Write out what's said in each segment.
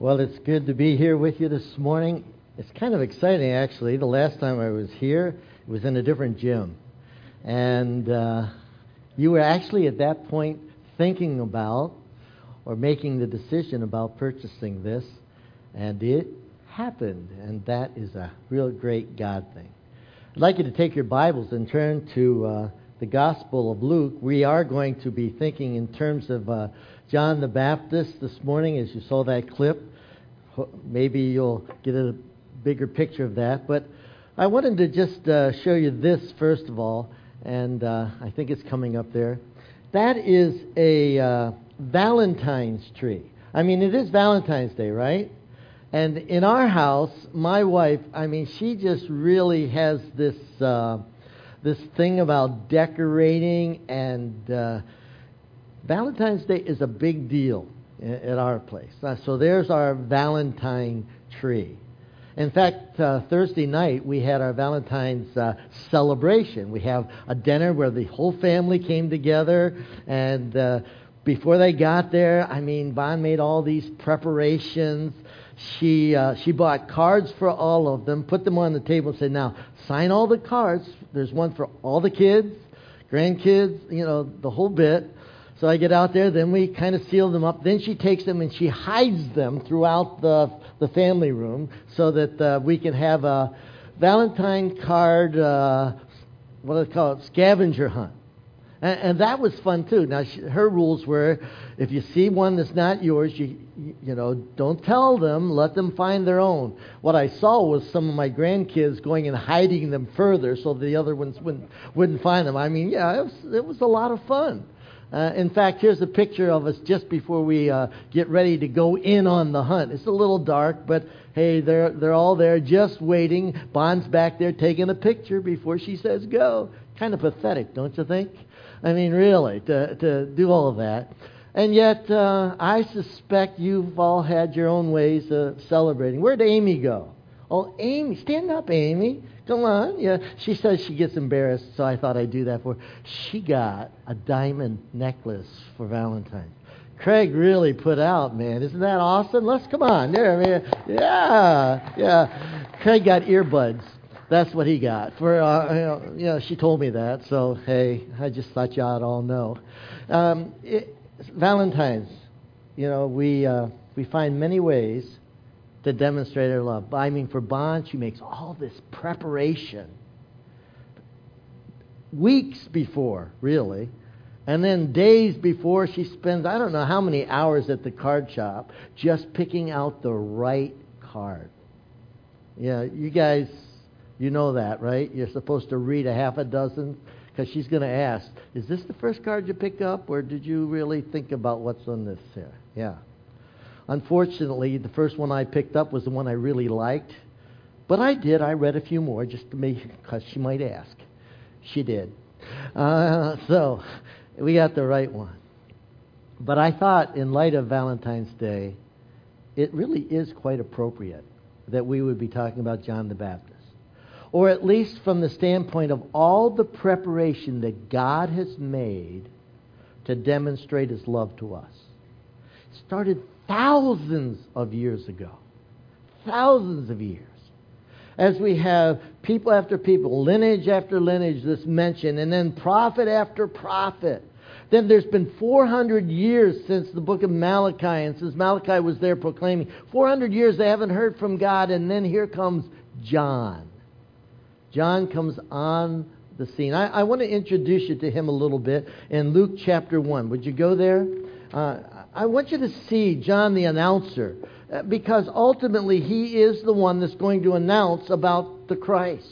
Well, it's good to be here with you this morning. It's kind of exciting, actually. The last time I was here, it was in a different gym. And uh, you were actually at that point thinking about or making the decision about purchasing this, and it happened. And that is a real great God thing. I'd like you to take your Bibles and turn to uh, the Gospel of Luke. We are going to be thinking in terms of uh, John the Baptist this morning, as you saw that clip. Maybe you'll get a bigger picture of that. But I wanted to just uh, show you this first of all, and uh, I think it's coming up there. That is a uh, Valentine's tree. I mean, it is Valentine's Day, right? And in our house, my wife, I mean, she just really has this uh, this thing about decorating, and uh, Valentine's Day is a big deal at our place. Uh, so there's our Valentine tree. In fact, uh, Thursday night we had our Valentine's uh, celebration. We have a dinner where the whole family came together, and uh, before they got there, I mean, Bon made all these preparations. She uh, she bought cards for all of them, put them on the table, and said, "Now sign all the cards. There's one for all the kids, grandkids, you know, the whole bit." So I get out there, then we kind of seal them up. Then she takes them and she hides them throughout the, the family room so that uh, we can have a Valentine card, uh, what do they call it, scavenger hunt. And, and that was fun too. Now, she, her rules were if you see one that's not yours, you, you know, don't tell them, let them find their own. What I saw was some of my grandkids going and hiding them further so the other ones wouldn't, wouldn't find them. I mean, yeah, it was, it was a lot of fun. Uh, in fact, here's a picture of us just before we uh, get ready to go in on the hunt. It's a little dark, but hey, they're, they're all there just waiting. Bon's back there taking a picture before she says go. Kind of pathetic, don't you think? I mean, really, to, to do all of that. And yet, uh, I suspect you've all had your own ways of celebrating. Where'd Amy go? Oh, Amy, stand up, Amy. Come on. Yeah. She says she gets embarrassed, so I thought I'd do that for her. She got a diamond necklace for Valentine's. Craig really put out, man. Isn't that awesome? Let's come on. There, man. Yeah, yeah. Craig got earbuds. That's what he got. For uh, you, know, know, she told me that. So hey, I just thought y'all all know. Um, it, Valentine's. You know, we uh, we find many ways to demonstrate her love. I mean, for Bon, she makes all this preparation. Weeks before, really. And then days before, she spends, I don't know how many hours at the card shop just picking out the right card. Yeah, you guys, you know that, right? You're supposed to read a half a dozen because she's going to ask, is this the first card you pick up, or did you really think about what's on this here? Yeah. Unfortunately, the first one I picked up was the one I really liked. But I did. I read a few more just to make, because she might ask. She did. Uh, so we got the right one. But I thought, in light of Valentine's Day, it really is quite appropriate that we would be talking about John the Baptist. Or at least from the standpoint of all the preparation that God has made to demonstrate his love to us. It started thousands of years ago. Thousands of years. As we have people after people, lineage after lineage this mentioned, and then prophet after prophet. Then there's been 400 years since the book of Malachi, and since Malachi was there proclaiming. 400 years they haven't heard from God, and then here comes John. John comes on the scene. I, I want to introduce you to him a little bit in Luke chapter 1. Would you go there? Uh, I want you to see John the announcer uh, because ultimately he is the one that's going to announce about the Christ.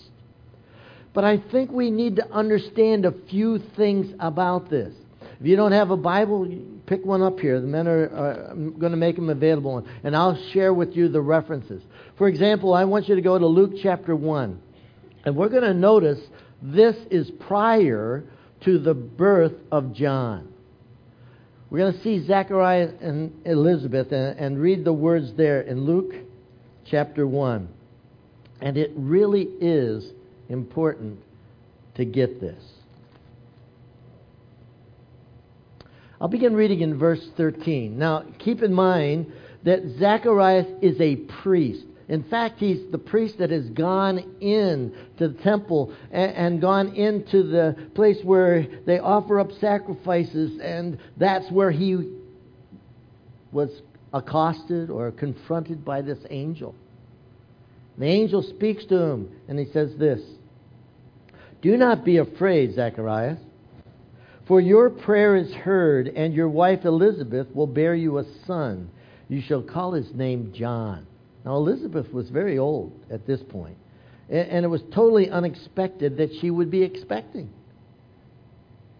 But I think we need to understand a few things about this. If you don't have a Bible, pick one up here. The men are, are going to make them available, and I'll share with you the references. For example, I want you to go to Luke chapter 1, and we're going to notice this is prior to the birth of John. We're going to see Zechariah and Elizabeth and, and read the words there in Luke chapter 1. And it really is important to get this. I'll begin reading in verse 13. Now, keep in mind that Zacharias is a priest. In fact, he's the priest that has gone in to the temple and, and, gone into the place where they offer up sacrifices, and that's where he was accosted or confronted by this angel. The angel speaks to him, and he says this Do not be afraid, Zacharias, for your prayer is heard, and your wife Elizabeth will bear you a son. You shall call his name John. Now, Elizabeth was very old at this point, and it was totally unexpected that she would be expecting.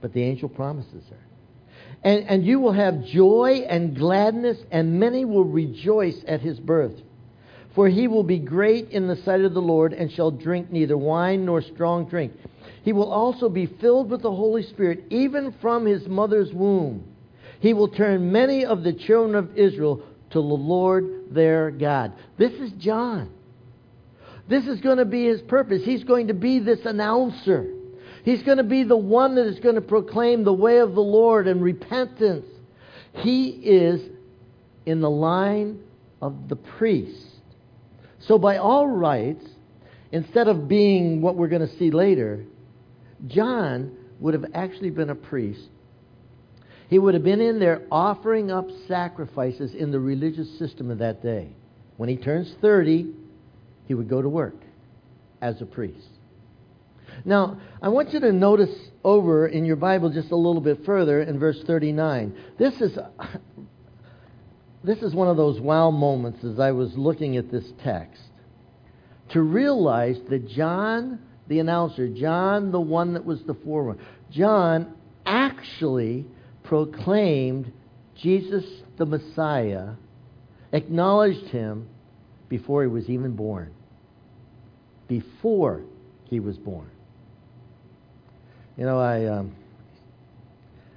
But the angel promises her. And, and you will have joy and gladness, and many will rejoice at his birth. For he will be great in the sight of the Lord, and shall drink neither wine nor strong drink. He will also be filled with the Holy Spirit, even from his mother's womb. He will turn many of the children of Israel to the Lord their God. This is John. This is going to be his purpose. He's going to be this announcer. He's going to be the one that is going to proclaim the way of the Lord and repentance. He is in the line of the priest. So, by all rights, instead of being what we're going to see later, John would have actually been a priest he would have been in there offering up sacrifices in the religious system of that day. When he turns 30, he would go to work as a priest. Now, I want you to notice over in your Bible just a little bit further in verse 39. This is, this is one of those wow moments as I was looking at this text. To realize that John, the announcer, John, the one that was the forerunner, John actually proclaimed Jesus the Messiah, acknowledged him before he was even born. Before he was born. You know, I, um,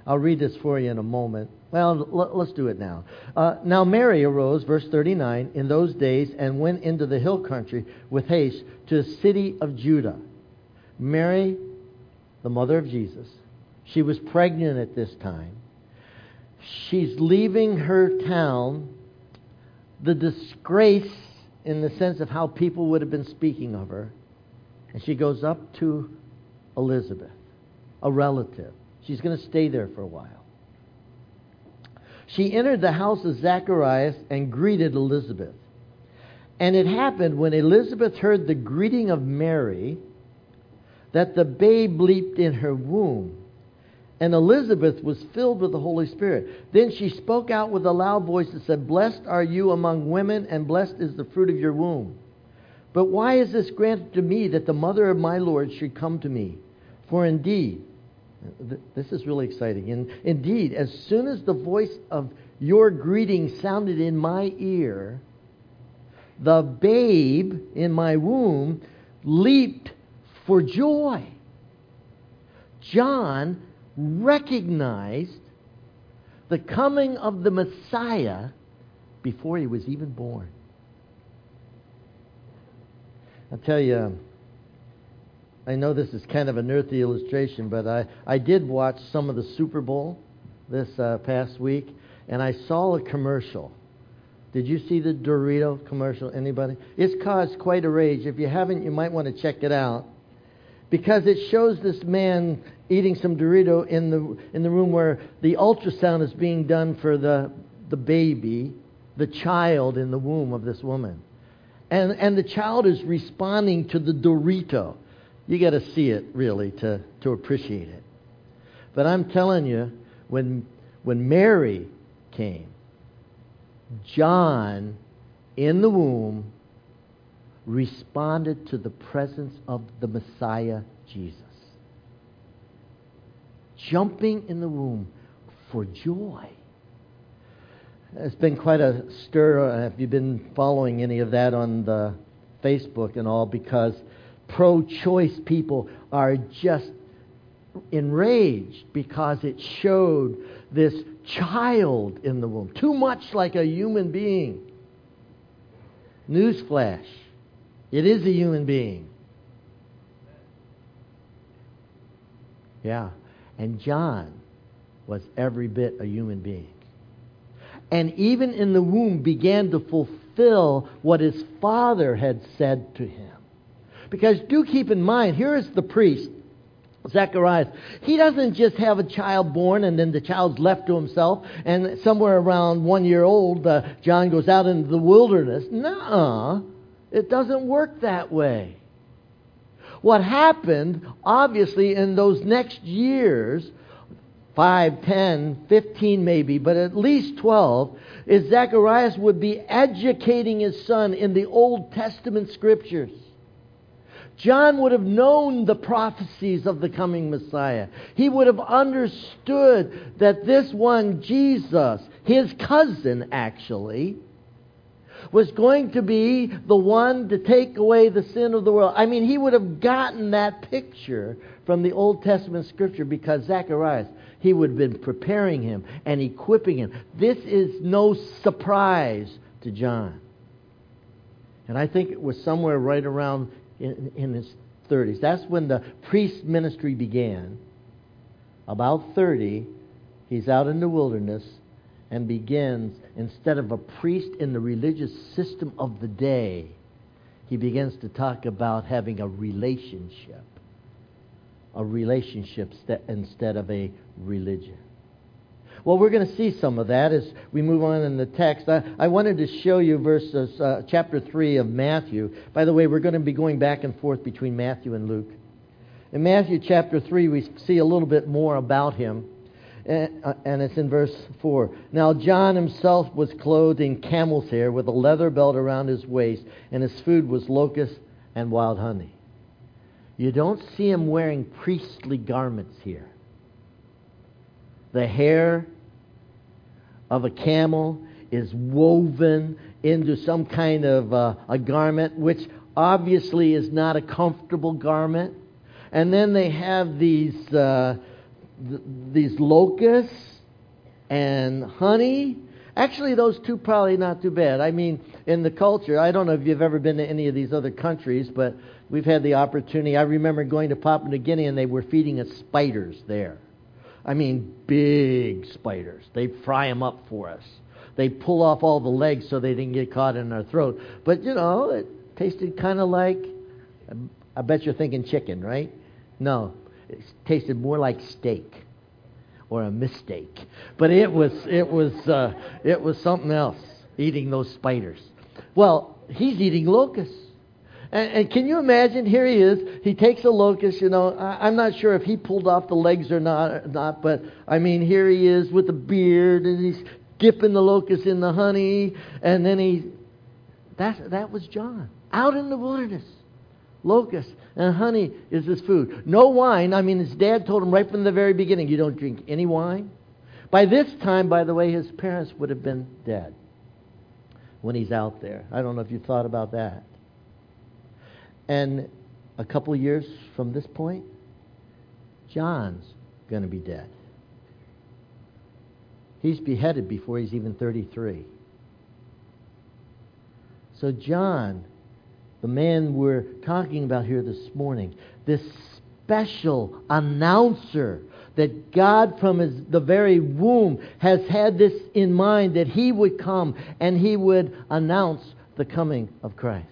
I'll read this for you in a moment. Well, l- let's do it now. Uh, now Mary arose, verse 39, in those days and went into the hill country with haste to the city of Judah. Mary, the mother of Jesus, she was pregnant at this time she's leaving her town, the disgrace in the sense of how people would have been speaking of her, and she goes up to Elizabeth, a relative. She's going to stay there for a while. She entered the house of Zacharias and greeted Elizabeth. And it happened when Elizabeth heard the greeting of Mary that the babe leaped in her womb. And Elizabeth was filled with the Holy Spirit. Then she spoke out with a loud voice and said, Blessed are you among women, and blessed is the fruit of your womb. But why is this granted to me that the mother of my Lord should come to me? For indeed, this is really exciting. And indeed, as soon as the voice of your greeting sounded in my ear, the babe in my womb leaped for joy. John recognized the coming of the Messiah before he was even born. I'll tell you, I know this is kind of an earthy illustration, but I, I did watch some of the Super Bowl this uh, past week, and I saw a commercial. Did you see the Dorito commercial? Anybody? It's caused quite a rage. If you haven't, you might want to check it out because it shows this man eating some Dorito in the, in the room where the ultrasound is being done for the, the baby, the child in the womb of this woman. And, and the child is responding to the Dorito. You got to see it, really, to, to appreciate it. But I'm telling you, when, when Mary came, John in the womb responded to the presence of the Messiah, Jesus. Jumping in the womb for joy. It's been quite a stir. Uh, have you been following any of that on the Facebook and all? Because pro choice people are just enraged because it showed this child in the womb, too much like a human being. Newsflash it is a human being. Yeah. And John was every bit a human being. and even in the womb began to fulfill what his father had said to him. Because do keep in mind, here is the priest, Zacharias. He doesn't just have a child born and then the child's left to himself, and somewhere around one year old, uh, John goes out into the wilderness. No, it doesn't work that way. What happened, obviously, in those next years 5, 10, 15 maybe, but at least 12, is Zacharias would be educating his son in the Old Testament scriptures. John would have known the prophecies of the coming Messiah. He would have understood that this one, Jesus, his cousin actually, was going to be the one to take away the sin of the world. I mean, he would have gotten that picture from the Old Testament scripture because Zacharias he would have been preparing him and equipping him. This is no surprise to John. And I think it was somewhere right around in, in his 30s. That's when the priest ministry began. About 30, he's out in the wilderness and begins, instead of a priest in the religious system of the day, he begins to talk about having a relationship a relationship instead of a religion. Well, we're going to see some of that as we move on in the text. I, I wanted to show you verses, uh, chapter 3 of Matthew. By the way, we're going to be going back and forth between Matthew and Luke. In Matthew chapter 3, we see a little bit more about him, and, uh, it's in verse 4. Now, John himself was clothed in camel's hair with a leather belt around his waist, and his food was locusts and wild honey. You don't see him wearing priestly garments here. The hair of a camel is woven into some kind of uh, a garment, which obviously is not a comfortable garment. And then they have these uh, th- these locusts and honey. Actually, those two probably not too bad. I mean, in the culture, I don't know if you've ever been to any of these other countries, but We've had the opportunity. I remember going to Papua New Guinea and they were feeding us spiders there. I mean, big spiders. They fry them up for us. They pull off all the legs so they didn't get caught in our throat. But, you know, it tasted kind of like, I bet you're thinking chicken, right? No, tasted more like steak or a mistake. But it was, it was, uh, it was something else, eating those spiders. Well, he's eating locusts. And, and, can you imagine? Here he is. He takes a locust. You know, I, am not sure if he pulled off the legs or not, not, but I mean, here he is with the beard, and he's dipping the locust in the honey, and then he. That that was John out in the wilderness. Locust and honey is his food. No wine. I mean, his dad told him right from the very beginning, you don't drink any wine. By this time, by the way, his parents would have been dead when he's out there. I don't know if you thought about that. And a couple years from this point, John's going to be dead. He's beheaded before he's even 33. So, John, the man we're talking about here this morning, this special announcer that God from his, the very womb has had this in mind that he would come and he would announce the coming of Christ.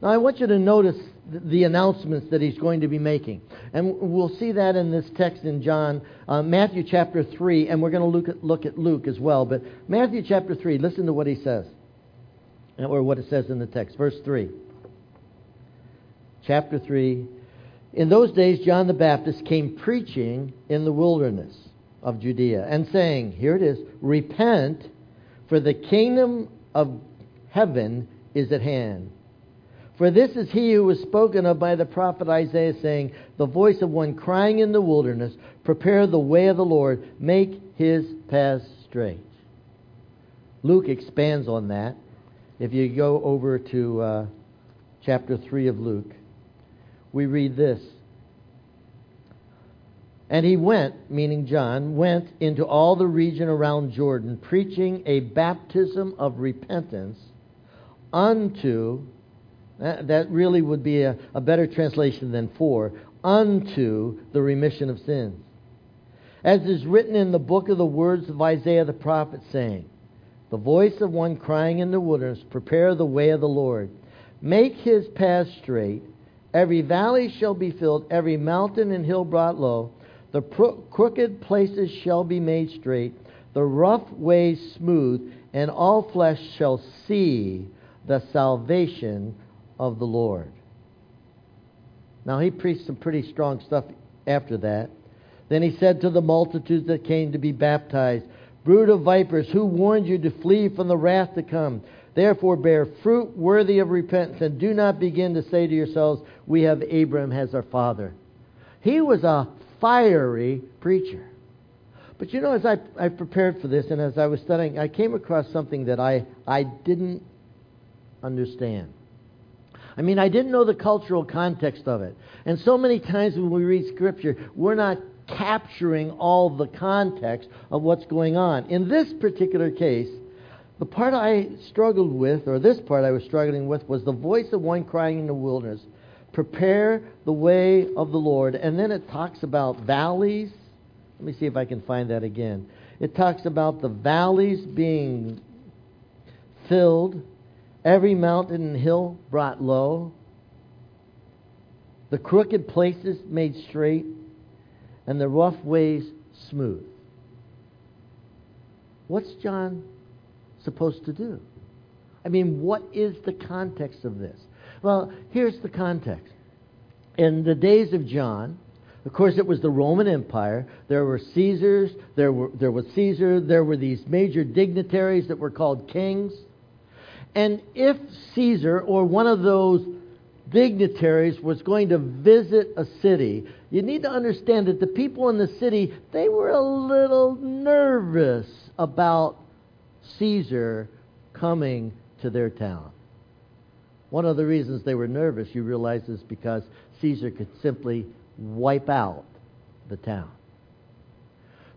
Now, I want you to notice the announcements that he's going to be making. And we'll see that in this text in John, uh, Matthew chapter 3, and we're going to look at, look at Luke as well. But Matthew chapter 3, listen to what he says, or what it says in the text. Verse 3. Chapter 3. In those days, John the Baptist came preaching in the wilderness of Judea and saying, Here it is, repent, for the kingdom of heaven is at hand. For this is he who was spoken of by the prophet Isaiah, saying, The voice of one crying in the wilderness, Prepare the way of the Lord, make his paths straight. Luke expands on that. If you go over to uh, chapter 3 of Luke, we read this. And he went, meaning John, went into all the region around Jordan, preaching a baptism of repentance unto that, really would be a, a better translation than for, unto the remission of sins. As is written in the book of the words of Isaiah the prophet, saying, the voice of one crying in the wilderness, Prepare the way of the Lord. Make his path straight. Every valley shall be filled, every mountain and hill brought low. The pro- crooked places shall be made straight, the rough ways smooth, and all flesh shall see the salvation of the Lord. Now, he preached some pretty strong stuff after that. Then he said to the multitudes that came to be baptized, Brood of vipers, who warned you to flee from the wrath to come? Therefore, bear fruit worthy of repentance, and do not begin to say to yourselves, We have Abraham as our father. He was a fiery preacher. But you know, as I, I prepared for this and as I was studying, I came across something that I, I didn't understand. I mean, I didn't know the cultural context of it. And so many times when we read Scripture, we're not capturing all the context of what's going on. In this particular case, the part I struggled with, or this part I was struggling with, was the voice of one crying in the wilderness, Prepare the way of the Lord. And then it talks about valleys. Let me see if I can find that again. It talks about the valleys being filled, every mountain and hill brought low, the crooked places made straight, and the rough ways smooth. What's John supposed to do? I mean, what is the context of this? Well, here's the context. In the days of John, of course, it was the Roman Empire. There were Caesars. There, were, there was Caesar. There were these major dignitaries that were called kings. And if Caesar or one of those dignitaries was going to visit a city, you need to understand that the people in the city, they were a little nervous about Caesar coming to their town. One of the reasons they were nervous, you realize, is because Caesar could simply wipe out the town.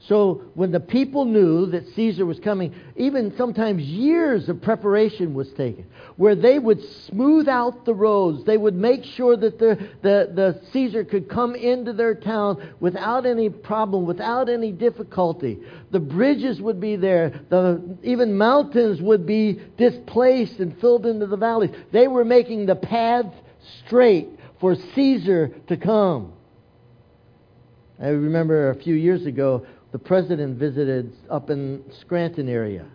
So when the people knew that Caesar was coming, even sometimes years of preparation was taken, where they would smooth out the roads. They would make sure that the, the, the Caesar could come into their town without any problem, without any difficulty. The bridges would be there. The, even mountains would be displaced and filled into the valleys. They were making the path straight for Caesar to come. I remember a few years ago the president visited up in Scranton area.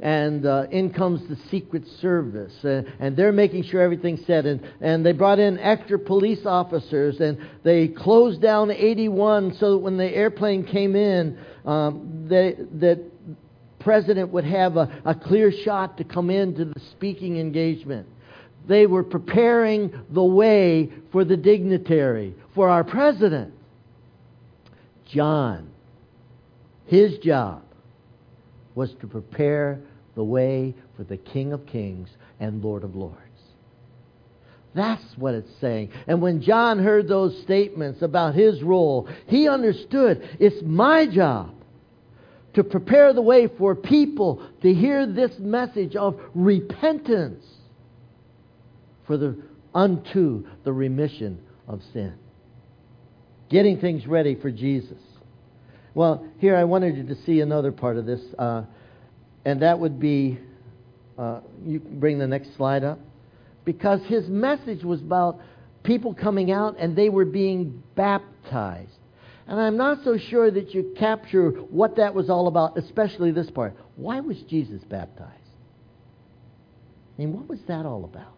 And uh, in comes the Secret Service, uh, and they're making sure everything's set. And, and they brought in extra police officers, and they closed down 81 so that when the airplane came in, um, they, that president would have a, a clear shot to come into the speaking engagement. They were preparing the way for the dignitary, for our president. John his job was to prepare the way for the King of Kings and Lord of Lords. That's what it's saying. And when John heard those statements about his role, he understood it's my job to prepare the way for people to hear this message of repentance for the unto the remission of sin. Getting things ready for Jesus. Well, here I wanted you to see another part of this, uh, and that would be uh, you bring the next slide up. Because his message was about people coming out and they were being baptized. And I'm not so sure that you capture what that was all about, especially this part. Why was Jesus baptized? I mean, what was that all about?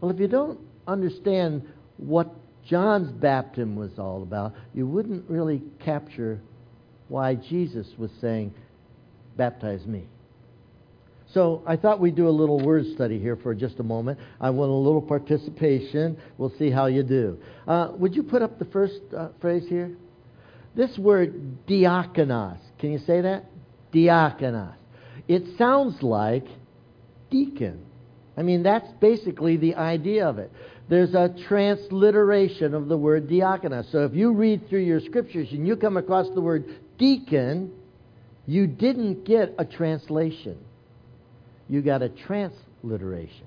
Well, if you don't understand what John's baptism was all about, you wouldn't really capture why Jesus was saying, Baptize me. So I thought we'd do a little word study here for just a moment. I want a little participation. We'll see how you do. Uh, would you put up the first uh, phrase here? This word diakonos. Can you say that? Diakonos. It sounds like deacon. I mean, that's basically the idea of it there's a transliteration of the word diakonos. So if you read through your scriptures and you come across the word deacon, you didn't get a translation. You got a transliteration.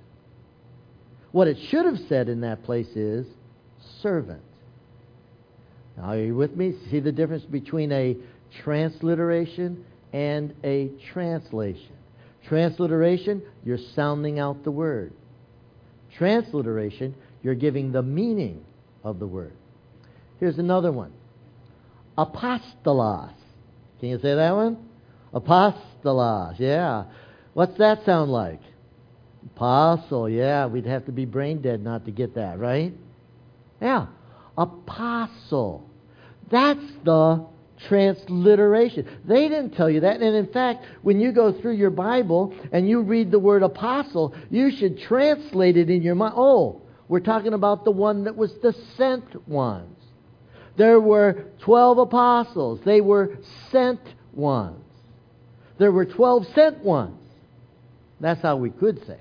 What it should have said in that place is servant. Now, are you with me? See the difference between a transliteration and a translation. Transliteration, you're sounding out the word. Transliteration, you're giving the meaning of the word. Here's another one apostolos. Can you say that one? Apostolos, yeah. What's that sound like? Apostle, yeah. We'd have to be brain dead not to get that, right? Yeah. Apostle. That's the transliteration. They didn't tell you that. And in fact, when you go through your Bible and you read the word apostle, you should translate it in your mind. Oh, we're talking about the one that was the sent ones. There were 12 apostles. They were sent ones. There were 12 sent ones. That's how we could say it.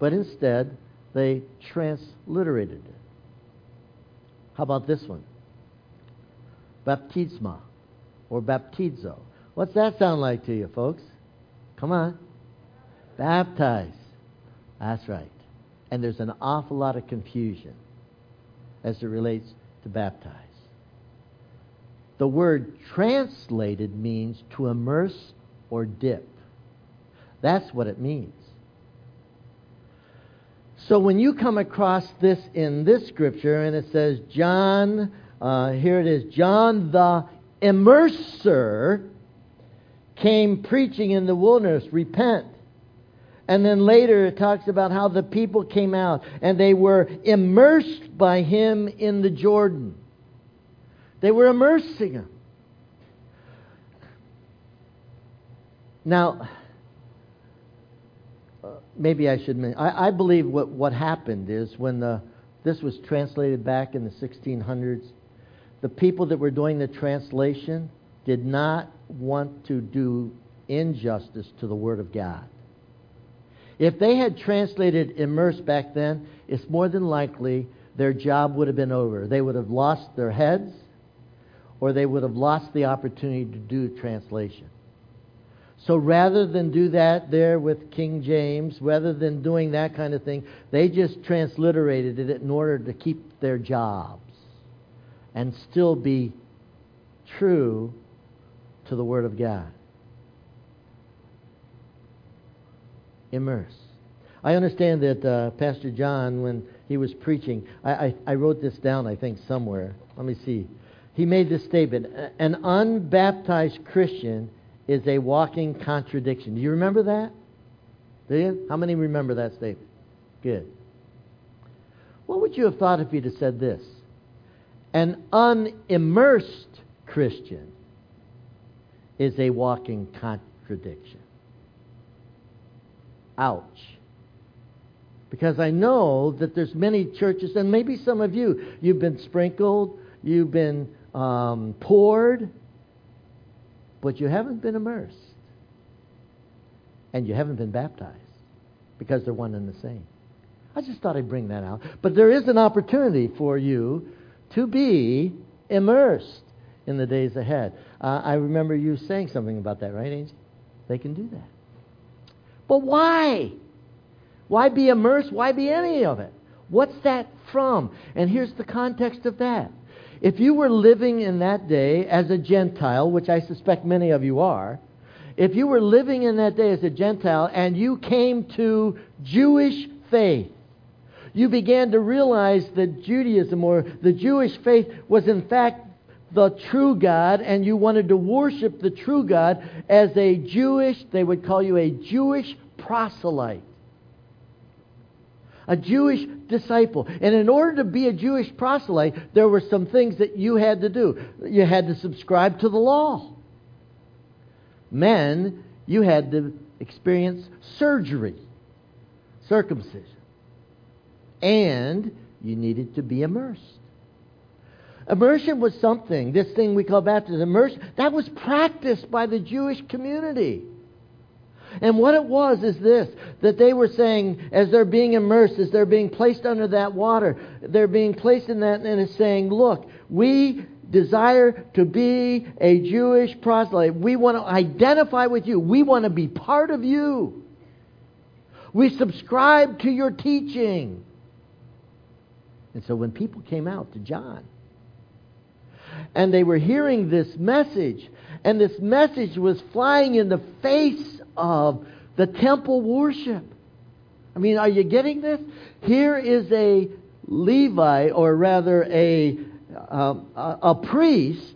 But instead, they transliterated it. How about this one? Baptisma or baptizo. What's that sound like to you, folks? Come on. Baptize. That's right. And there's an awful lot of confusion as it relates to baptize. The word translated means to immerse or dip. That's what it means. So when you come across this in this scripture and it says, John, uh, here it is, John the immerser came preaching in the wilderness, repent. And then later it talks about how the people came out and they were immersed by him in the Jordan. They were immersing him. Now, uh, maybe I should mention, I, I believe what, what happened is when the, this was translated back in the 1600s, the people that were doing the translation did not want to do injustice to the Word of God. If they had translated immerse back then, it's more than likely their job would have been over. They would have lost their heads, or they would have lost the opportunity to do translation. So rather than do that there with King James, rather than doing that kind of thing, they just transliterated it in order to keep their jobs and still be true to the Word of God. Immerse. I understand that uh, Pastor John, when he was preaching, I, I, I wrote this down, I think, somewhere. Let me see. He made this statement An unbaptized Christian is a walking contradiction. Do you remember that? Do you? How many remember that statement? Good. What would you have thought if he'd have said this? An unimmersed Christian is a walking contradiction. Ouch. Because I know that there's many churches, and maybe some of you, you've been sprinkled, you've been um, poured, but you haven't been immersed. And you haven't been baptized because they're one and the same. I just thought I'd bring that out. But there is an opportunity for you to be immersed in the days ahead. Uh, I remember you saying something about that, right, Angie? They can do that. But why? Why be immersed? Why be any of it? What's that from? And here's the context of that. If you were living in that day as a Gentile, which I suspect many of you are, if you were living in that day as a Gentile and you came to Jewish faith, you began to realize that Judaism or the Jewish faith was in fact the true God and you wanted to worship the true God as a Jewish, they would call you a Jewish proselyte a Jewish disciple. And in order to be a Jewish proselyte, there were some things that you had to do. You had to subscribe to the law. Men, you had to experience surgery, circumcision. And you needed to be immersed. Immersion was something, this thing we call baptism, immersion, that was practiced by the Jewish community. And what it was is this that they were saying, as they're being immersed, as they're being placed under that water, they're being placed in that, and it's saying, Look, we desire to be a Jewish proselyte. We want to identify with you, we want to be part of you. We subscribe to your teaching. And so when people came out to John, And they were hearing this message. And this message was flying in the face of the temple worship. I mean, are you getting this? Here is a Levi, or rather a, um, a, a priest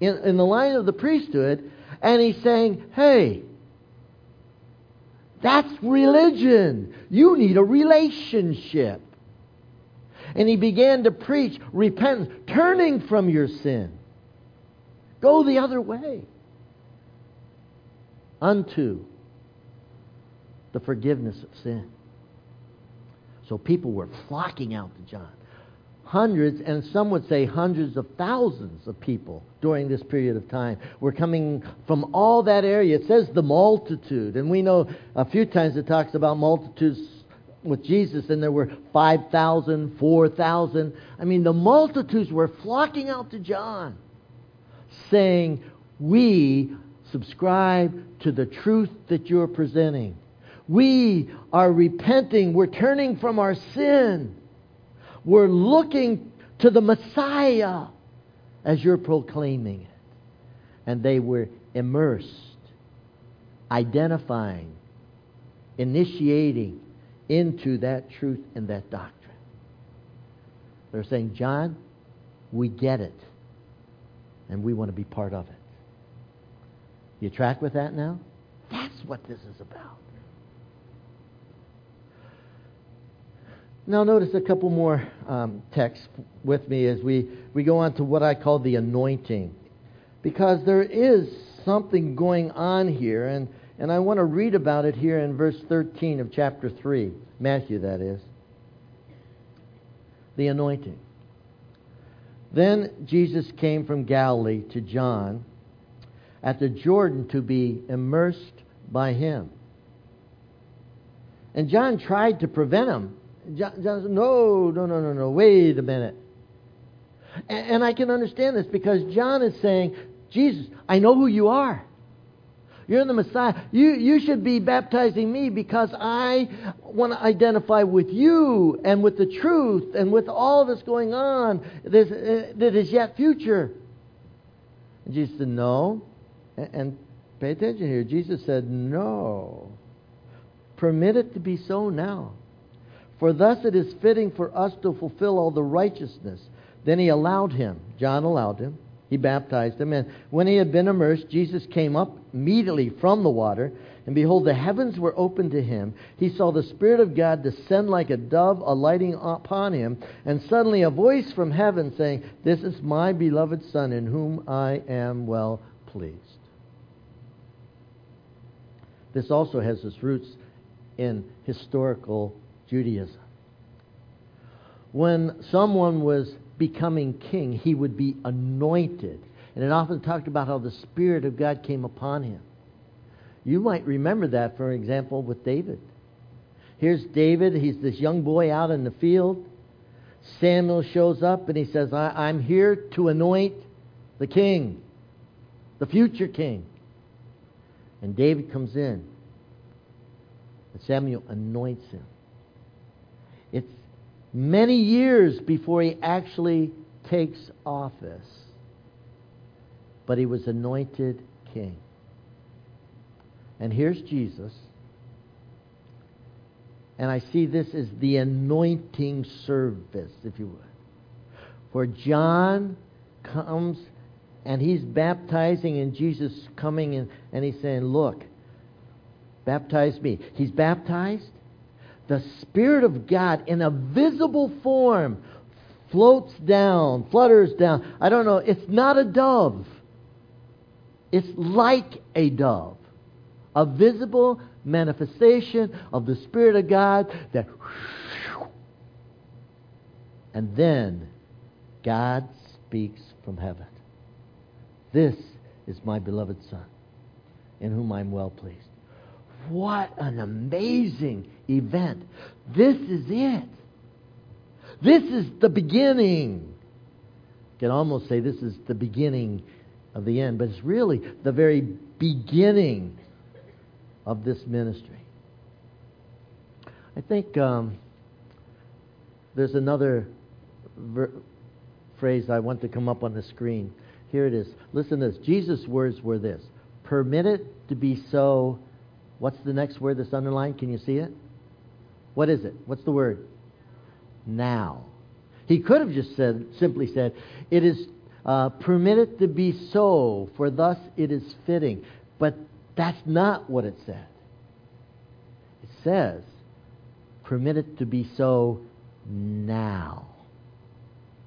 in, in the line of the priesthood, and he's saying, hey, that's religion. You need a relationship. And he began to preach repentance, turning from your sin. Go the other way unto the forgiveness of sin. So people were flocking out to John. Hundreds, and some would say hundreds of thousands of people during this period of time were coming from all that area. It says the multitude, and we know a few times it talks about multitudes with Jesus, and there were 5,000, 4,000. I mean, the multitudes were flocking out to John, saying, We subscribe to the truth that you're presenting. We are repenting. We're turning from our sin. We're looking to the Messiah as you're proclaiming it. And they were immersed, identifying, initiating into that truth and that doctrine. They're saying, John, we get it, and we want to be part of it. You track with that now? That's what this is about. Now, notice a couple more um, texts with me as we, we go on to what I call the anointing. Because there is something going on here, and, and I want to read about it here in verse 13 of chapter 3. Matthew, that is. The anointing. Then Jesus came from Galilee to John at the Jordan to be immersed by him. And John tried to prevent him John, John said, no, no, no, no, no, wait a minute. And, and I can understand this because John is saying, Jesus, I know who you are. You're the Messiah. You, you should be baptizing me because I want to identify with you and with the truth and with all that's going on this, uh, that is yet future. And Jesus said, No. And, and pay attention here. Jesus said, No. Permit it to be so now. For thus it is fitting for us to fulfill all the righteousness. Then he allowed him, John allowed him, he baptized him, and when he had been immersed, Jesus came up immediately from the water, and behold, the heavens were opened to him. He saw the Spirit of God descend like a dove, alighting upon him, and suddenly a voice from heaven saying, This is my beloved Son, in whom I am well pleased. This also has its roots in historical Judaism. When someone was becoming king, he would be anointed. And it often talked about how the Spirit of God came upon him. You might remember that, for example, with David. Here's David. He's this young boy out in the field. Samuel shows up and he says, I, am here to anoint the king, the future king. And David comes in. And Samuel anoints him. Many years before he actually takes office. But he was anointed king. And here's Jesus. And I see this as the anointing service, if you would. For John comes and he's baptizing, and Jesus coming in, and he's saying, Look, baptize me. He's baptized, the Spirit of God in a visible form floats down, flutters down. I don't know, it's not a dove. It's like a dove. A visible manifestation of the Spirit of God that. And then God speaks from heaven. This is my beloved Son, in whom I'm well pleased. What an amazing event. This is it. This is the beginning. You can almost say this is the beginning of the end, but it's really the very beginning of this ministry. I think um, there's another ver- phrase I want to come up on the screen. Here it is. Listen to this. Jesus' words were this Permit it to be so. What's the next word that's underlined? Can you see it? What is it? What's the word? Now. He could have just said, simply said, It is uh, permitted to be so, for thus it is fitting. But that's not what it said. It says, permitted to be so now.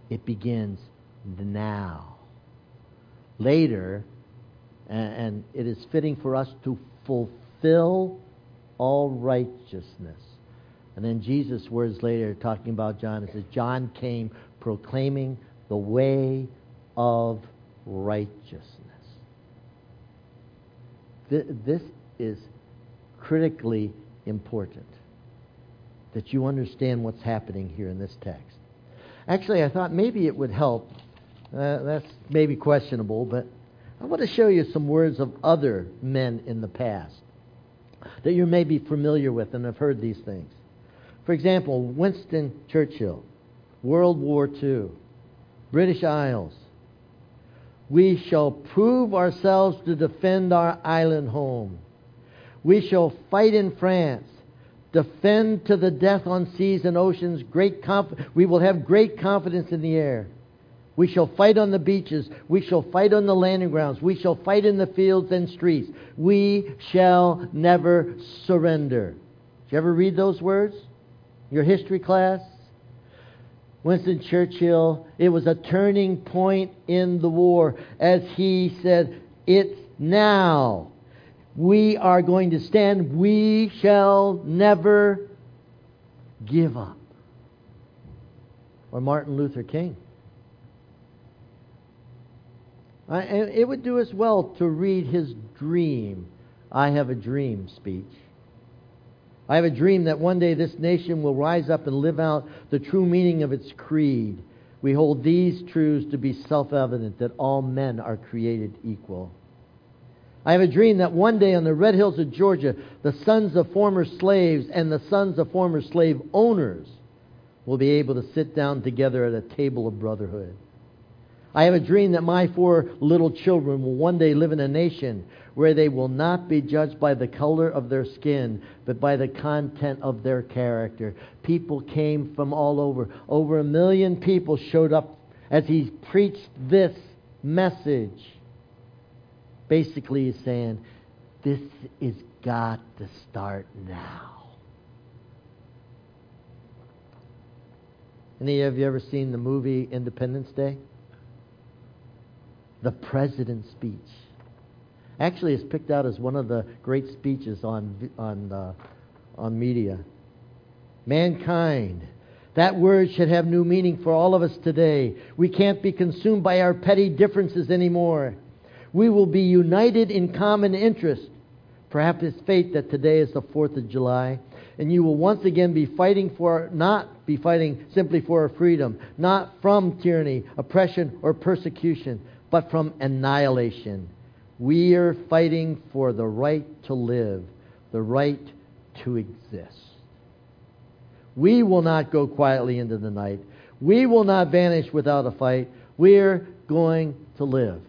It begins now. Later, and, and it is fitting for us to fulfill all righteousness. And then Jesus' words later, talking about John, it says, John came proclaiming the way of righteousness. This is critically important that you understand what's happening here in this text. Actually, I thought maybe it would help. Uh, that's maybe questionable, but I want to show you some words of other men in the past that you may be familiar with and have heard these things. For example, Winston Churchill, World War II, British Isles. We shall prove ourselves to defend our island home. We shall fight in France, defend to the death on seas and oceans. Great conf- we will have great confidence in the air. We shall fight on the beaches. We shall fight on the landing grounds. We shall fight in the fields and streets. We shall never surrender. Did you ever read those words? Your history class? Winston Churchill, it was a turning point in the war as he said, It's now. We are going to stand. We shall never give up. Or Martin Luther King. it would do us well to read his dream, I have a dream speech. I have a dream that one day this nation will rise up and live out the true meaning of its creed. We hold these truths to be self evident that all men are created equal. I have a dream that one day on the red hills of Georgia, the sons of former slaves and the sons of former slave owners will be able to sit down together at a table of brotherhood. I have a dream that my four little children will one day live in a nation where they will not be judged by the color of their skin, but by the content of their character. People came from all over. Over a million people showed up as he preached this message. Basically, he's saying, This is got to start now. Any of you ever seen the movie Independence Day? The President's Speech. Actually, it's picked out as one of the great speeches on, on, uh, on media. Mankind. That word should have new meaning for all of us today. We can't be consumed by our petty differences anymore. We will be united in common interest. Perhaps it's fate that today is the 4th of July, and you will once again be fighting for, not be fighting simply for our freedom, not from tyranny, oppression, or persecution, but from annihilation. We are fighting for the right to live, the right to exist. We will not go quietly into the night. We will not vanish without a fight. We're going to live.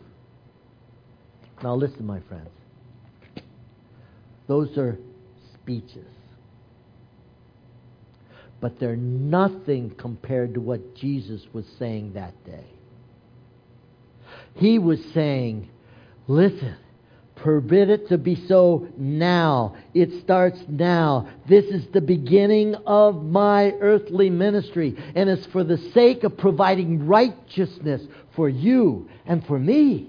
Now, listen, my friends. Those are speeches. But they're nothing compared to what Jesus was saying that day. He was saying, Listen, permit it to be so now. It starts now. This is the beginning of my earthly ministry, and it's for the sake of providing righteousness for you and for me.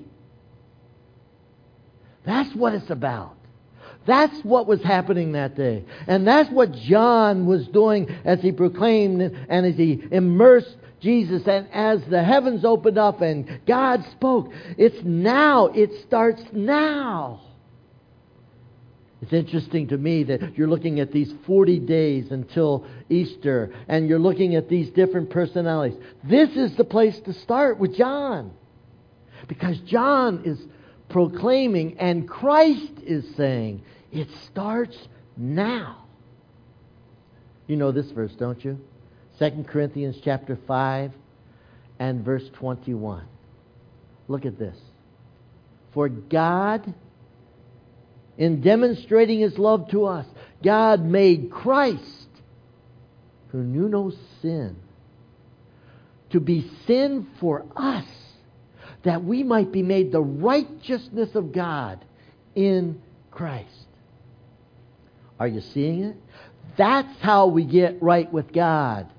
That's what it's about. That's what was happening that day. And that's what John was doing as he proclaimed and as he immersed Jesus, and as the heavens opened up and God spoke, it's now. It starts now. It's interesting to me that you're looking at these 40 days until Easter, and you're looking at these different personalities. This is the place to start with John. Because John is proclaiming, and Christ is saying, it starts now. You know this verse, don't you? 2 Corinthians chapter 5. and verse 21. Look at this. For God, in demonstrating his love to us, God made Christ, who knew no sin, to be sin for us, that we might be made the righteousness of God in Christ. Are you seeing it? That's how we get right with God.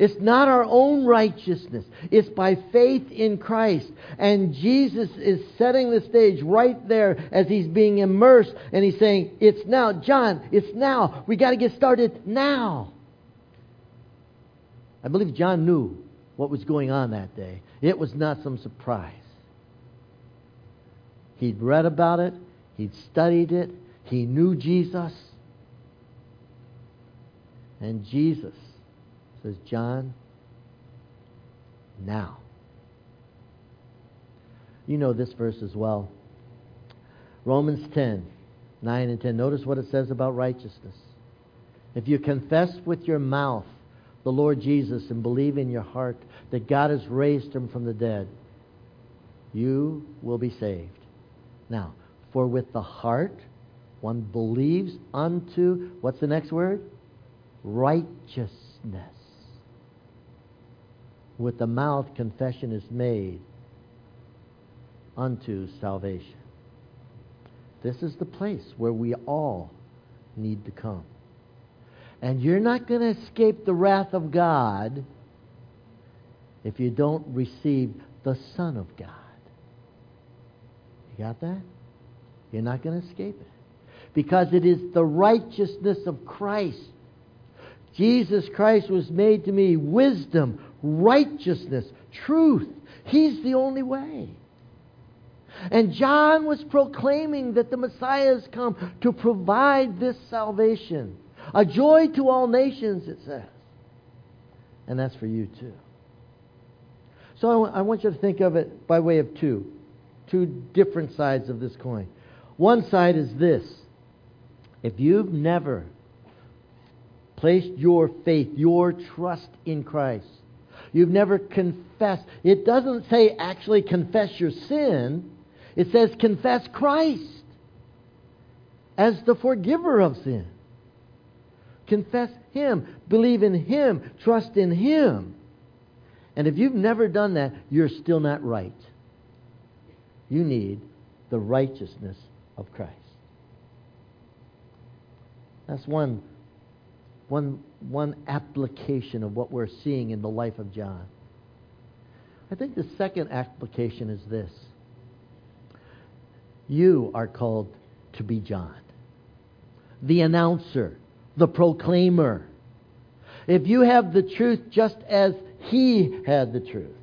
It's not our own righteousness. It's by faith in Christ. And Jesus is setting the stage right there as he's being immersed and he's saying, It's now. John, it's now. We got to get started now. I believe John knew what was going on that day. It was not some surprise. He'd read about it, he'd studied it, he knew Jesus. And Jesus says, John, now. You know this verse as well. Romans 10, 9 and 10. Notice what it says about righteousness. If you confess with your mouth the Lord Jesus and believe in your heart that God has raised him from the dead, you will be saved. Now, for with the heart one believes unto, what's the next word? Righteousness with the mouth confession is made unto salvation. This is the place where we all need to come. And you're not going to escape the wrath of God if you don't receive the Son of God. You got that? You're not going to escape it. Because it is the righteousness of Christ. Jesus Christ was made to me wisdom, righteousness, truth. He's the only way. And John was proclaiming that the Messiah has come to provide this salvation. A joy to all nations, it says. And that's for you too. So I want you to think of it by way of two. Two different sides of this coin. One side is this. If you've never placed your faith, your trust in Christ, You've never confessed. It doesn't say actually confess your sin, it says confess Christ as the forgiver of sin. Confess Him, believe in Him, trust in Him. And if you've never done that, you're still not right. You need the righteousness of Christ. That's one one, one application of what we're seeing in the life of John. I think the second application is this you are called to be John, the announcer, the proclaimer. If you have the truth just as he had the truth,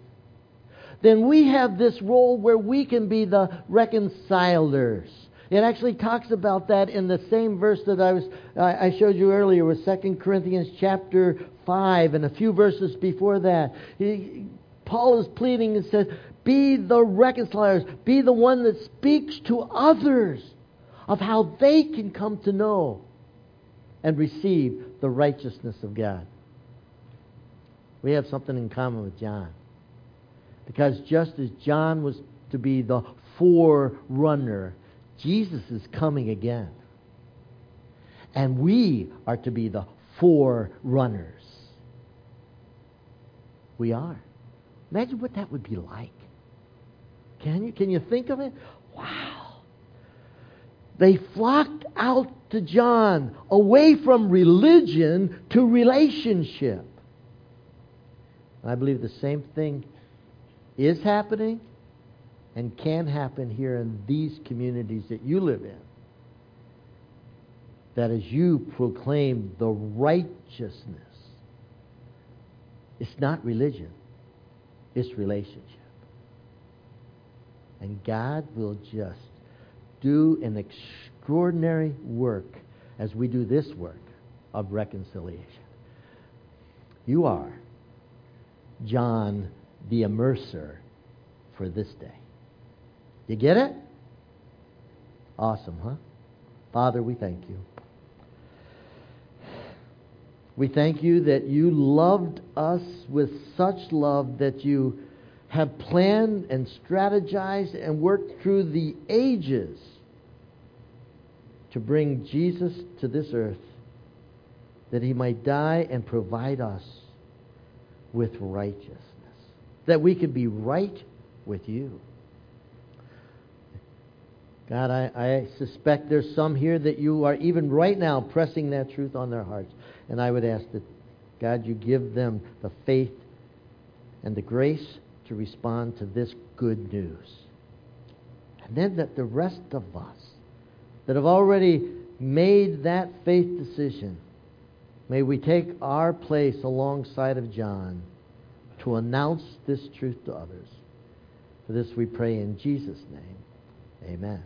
then we have this role where we can be the reconcilers it actually talks about that in the same verse that I was I showed you earlier with 2 Corinthians chapter 5 and a few verses before that. He, Paul is pleading and says, "Be the reconcilers, be the one that speaks to others of how they can come to know and receive the righteousness of God." We have something in common with John. Because just as John was to be the forerunner Jesus is coming again. And we are to be the forerunners. We are. Imagine what that would be like. Can you? Can you think of it? Wow. They flocked out to John away from religion to relationship. I believe the same thing is happening and can happen here in these communities that you live in. That as you proclaim the righteousness, it's not religion, it's relationship. And God will just do an extraordinary work as we do this work of reconciliation. You are John the immerser for this day. You get it? Awesome, huh? Father, we thank you. We thank you that you loved us with such love that you have planned and strategized and worked through the ages to bring Jesus to this earth that he might die and provide us with righteousness, that we could be right with you. God, I, I, suspect there's some here that you are even right now pressing that truth on their hearts. And I would ask that, God, you give them the faith and the grace to respond to this good news. And then that the rest of us that have already made that faith decision, may we take our place alongside of John to announce this truth to others. For this we pray in Jesus' name. Amen.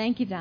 Thank you, Don.